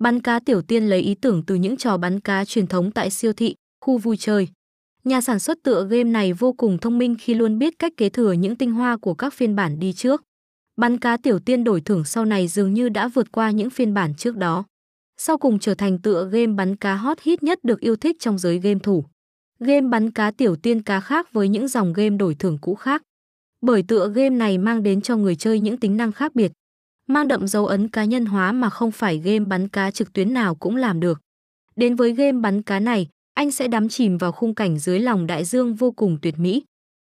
Bắn cá Tiểu Tiên lấy ý tưởng từ những trò bắn cá truyền thống tại siêu thị, khu vui chơi. Nhà sản xuất tựa game này vô cùng thông minh khi luôn biết cách kế thừa những tinh hoa của các phiên bản đi trước. Bắn cá Tiểu Tiên đổi thưởng sau này dường như đã vượt qua những phiên bản trước đó. Sau cùng trở thành tựa game bắn cá hot hit nhất được yêu thích trong giới game thủ. Game bắn cá Tiểu Tiên cá khác với những dòng game đổi thưởng cũ khác. Bởi tựa game này mang đến cho người chơi những tính năng khác biệt, mang đậm dấu ấn cá nhân hóa mà không phải game bắn cá trực tuyến nào cũng làm được. Đến với game bắn cá này, anh sẽ đắm chìm vào khung cảnh dưới lòng đại dương vô cùng tuyệt mỹ.